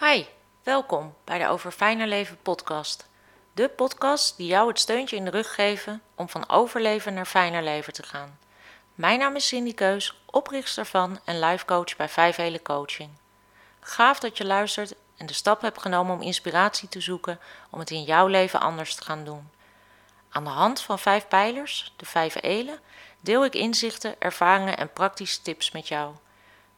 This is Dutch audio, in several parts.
Hi, welkom bij de Over Fijner Leven podcast. De podcast die jou het steuntje in de rug geven om van overleven naar fijner leven te gaan. Mijn naam is Cindy Keus, oprichter van en life coach bij Vijf Hele Coaching. Gaaf dat je luistert en de stap hebt genomen om inspiratie te zoeken om het in jouw leven anders te gaan doen. Aan de hand van vijf pijlers, de vijf elen, deel ik inzichten, ervaringen en praktische tips met jou.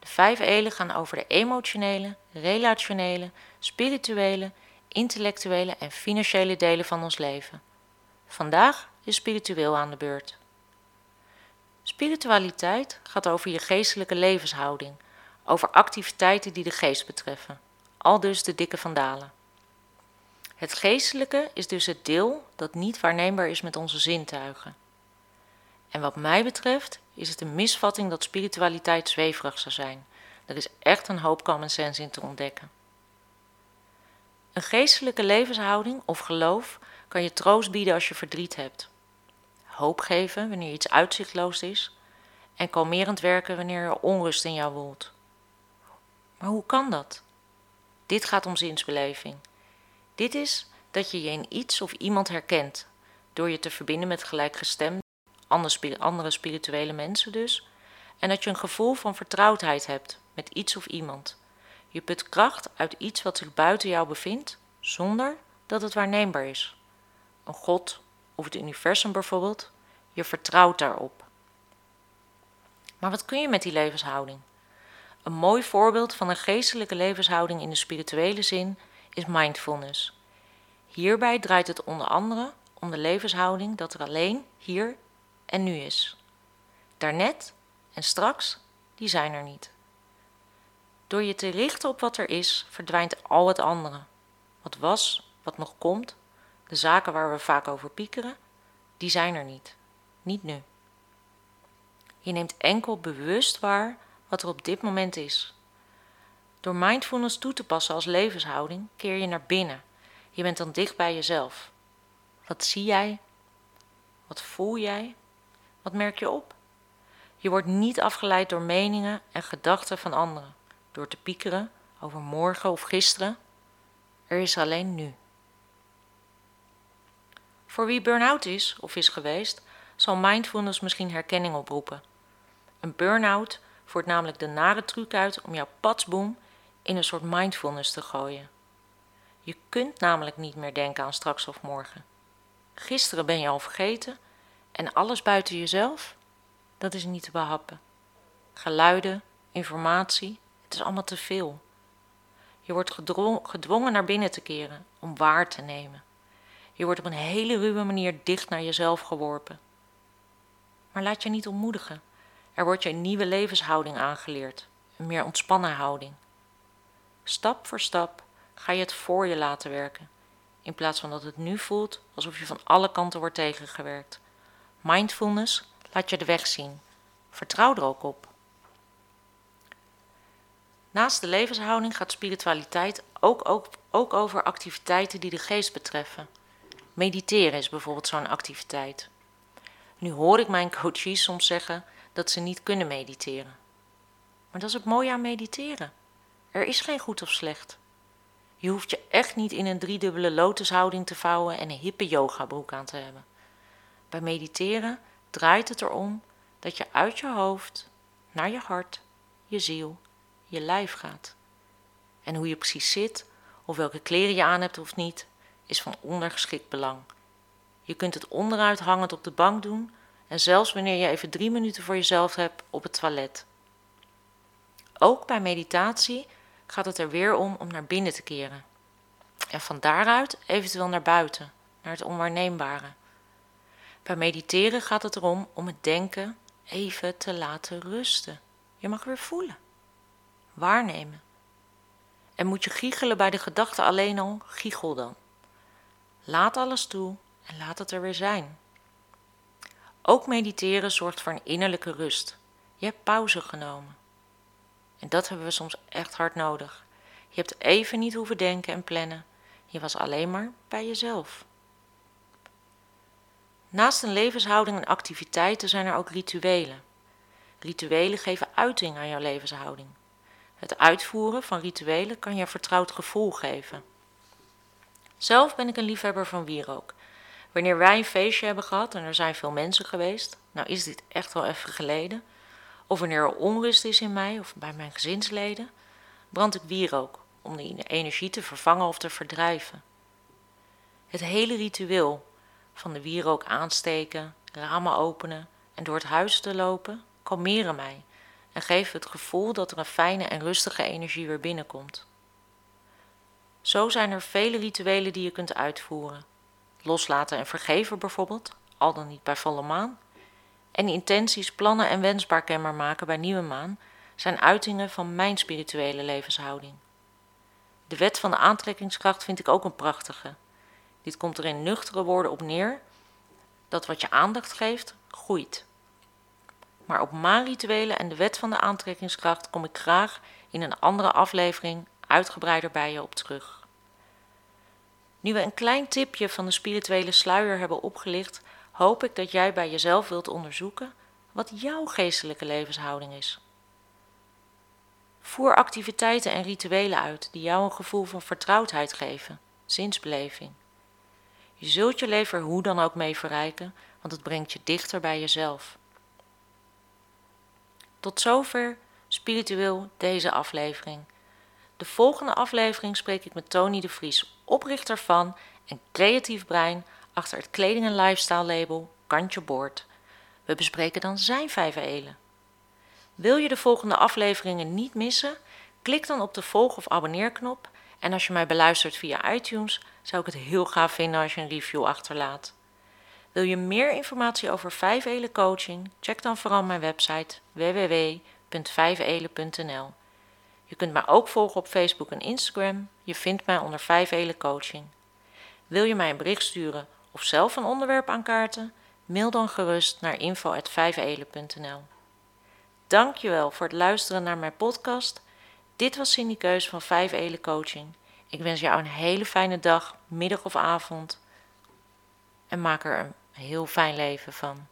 De vijf elen gaan over de emotionele, relationele, spirituele, intellectuele en financiële delen van ons leven. Vandaag is spiritueel aan de beurt. Spiritualiteit gaat over je geestelijke levenshouding, over activiteiten die de geest betreffen, al dus de dikke vandalen. Het geestelijke is dus het deel dat niet waarneembaar is met onze zintuigen. En wat mij betreft is het een misvatting dat spiritualiteit zweverig zou zijn. Er is echt een hoop common sense in te ontdekken. Een geestelijke levenshouding of geloof kan je troost bieden als je verdriet hebt, hoop geven wanneer iets uitzichtloos is en kalmerend werken wanneer er onrust in jou woelt. Maar hoe kan dat? Dit gaat om zinsbeleving. Dit is dat je je in iets of iemand herkent door je te verbinden met gelijkgestemde, andere spirituele mensen dus, en dat je een gevoel van vertrouwdheid hebt met iets of iemand. Je put kracht uit iets wat zich buiten jou bevindt, zonder dat het waarneembaar is. Een God of het universum bijvoorbeeld, je vertrouwt daarop. Maar wat kun je met die levenshouding? Een mooi voorbeeld van een geestelijke levenshouding in de spirituele zin is mindfulness. Hierbij draait het onder andere om de levenshouding dat er alleen hier en nu is. Daarnet en straks, die zijn er niet. Door je te richten op wat er is, verdwijnt al het andere. Wat was, wat nog komt, de zaken waar we vaak over piekeren, die zijn er niet. Niet nu. Je neemt enkel bewust waar wat er op dit moment is. Door mindfulness toe te passen als levenshouding keer je naar binnen. Je bent dan dicht bij jezelf. Wat zie jij? Wat voel jij? Wat merk je op? Je wordt niet afgeleid door meningen en gedachten van anderen, door te piekeren over morgen of gisteren. Er is alleen nu. Voor wie burn-out is of is geweest, zal mindfulness misschien herkenning oproepen. Een burn-out voert namelijk de nare truc uit om jouw patsboom in een soort mindfulness te gooien. Je kunt namelijk niet meer denken aan straks of morgen. Gisteren ben je al vergeten en alles buiten jezelf, dat is niet te behappen. Geluiden, informatie, het is allemaal te veel. Je wordt gedwongen naar binnen te keren om waar te nemen. Je wordt op een hele ruwe manier dicht naar jezelf geworpen. Maar laat je niet ontmoedigen. Er wordt je een nieuwe levenshouding aangeleerd, een meer ontspannen houding. Stap voor stap ga je het voor je laten werken, in plaats van dat het nu voelt alsof je van alle kanten wordt tegengewerkt. Mindfulness laat je de weg zien. Vertrouw er ook op. Naast de levenshouding gaat spiritualiteit ook, ook, ook over activiteiten die de geest betreffen. Mediteren is bijvoorbeeld zo'n activiteit. Nu hoor ik mijn coaches soms zeggen dat ze niet kunnen mediteren. Maar dat is het mooie aan mediteren. Er is geen goed of slecht. Je hoeft je echt niet in een driedubbele lotushouding te vouwen en een hippe yogabroek aan te hebben. Bij mediteren draait het erom dat je uit je hoofd naar je hart, je ziel, je lijf gaat. En hoe je precies zit, of welke kleren je aan hebt of niet, is van ondergeschikt belang. Je kunt het onderuit hangend op de bank doen en zelfs wanneer je even drie minuten voor jezelf hebt op het toilet. Ook bij meditatie gaat het er weer om om naar binnen te keren. En van daaruit eventueel naar buiten, naar het onwaarneembare. Bij mediteren gaat het erom om het denken even te laten rusten. Je mag weer voelen, waarnemen. En moet je giechelen bij de gedachte alleen al, giechel dan. Laat alles toe en laat het er weer zijn. Ook mediteren zorgt voor een innerlijke rust. Je hebt pauze genomen. En dat hebben we soms echt hard nodig. Je hebt even niet hoeven denken en plannen. Je was alleen maar bij jezelf. Naast een levenshouding en activiteiten zijn er ook rituelen. Rituelen geven uiting aan jouw levenshouding. Het uitvoeren van rituelen kan je vertrouwd gevoel geven. Zelf ben ik een liefhebber van wierook. Wanneer wij een feestje hebben gehad en er zijn veel mensen geweest, nou is dit echt wel even geleden, of wanneer er onrust is in mij of bij mijn gezinsleden, brand ik wierook om die energie te vervangen of te verdrijven. Het hele ritueel van de wierook aansteken, ramen openen en door het huis te lopen kalmeren mij en geven het gevoel dat er een fijne en rustige energie weer binnenkomt. Zo zijn er vele rituelen die je kunt uitvoeren. Loslaten en vergeven bijvoorbeeld, al dan niet bij volle maan. En intenties, plannen en wensbaar kenbaar maken bij nieuwe maan zijn uitingen van mijn spirituele levenshouding. De wet van de aantrekkingskracht vind ik ook een prachtige. Dit komt er in nuchtere woorden op neer dat wat je aandacht geeft, groeit. Maar op maanrituelen en de wet van de aantrekkingskracht kom ik graag in een andere aflevering uitgebreider bij je op terug. Nu we een klein tipje van de spirituele sluier hebben opgelicht, hoop ik dat jij bij jezelf wilt onderzoeken wat jouw geestelijke levenshouding is. Voer activiteiten en rituelen uit die jou een gevoel van vertrouwdheid geven, zinsbeleving. Je zult je leven hoe dan ook mee verrijken, want het brengt je dichter bij jezelf. Tot zover spiritueel deze aflevering. De volgende aflevering spreek ik met Tony de Vries, oprichter van en creatief brein achter het kleding- en lifestyle label Kantje Boord. We bespreken dan zijn vijf elen. Wil je de volgende afleveringen niet missen? Klik dan op de volg- of abonneerknop. En als je mij beluistert via iTunes, zou ik het heel gaaf vinden als je een review achterlaat. Wil je meer informatie over 5 Elen coaching? Check dan vooral mijn website www.5elen.nl. Je kunt mij ook volgen op Facebook en Instagram. Je vindt mij onder 5 Elen coaching. Wil je mij een bericht sturen of zelf een onderwerp aankaarten? Mail dan gerust naar info@5elen.nl. Dankjewel voor het luisteren naar mijn podcast. Dit was Cindy Keus van 5 Elen Coaching. Ik wens jou een hele fijne dag, middag of avond. En maak er een heel fijn leven van.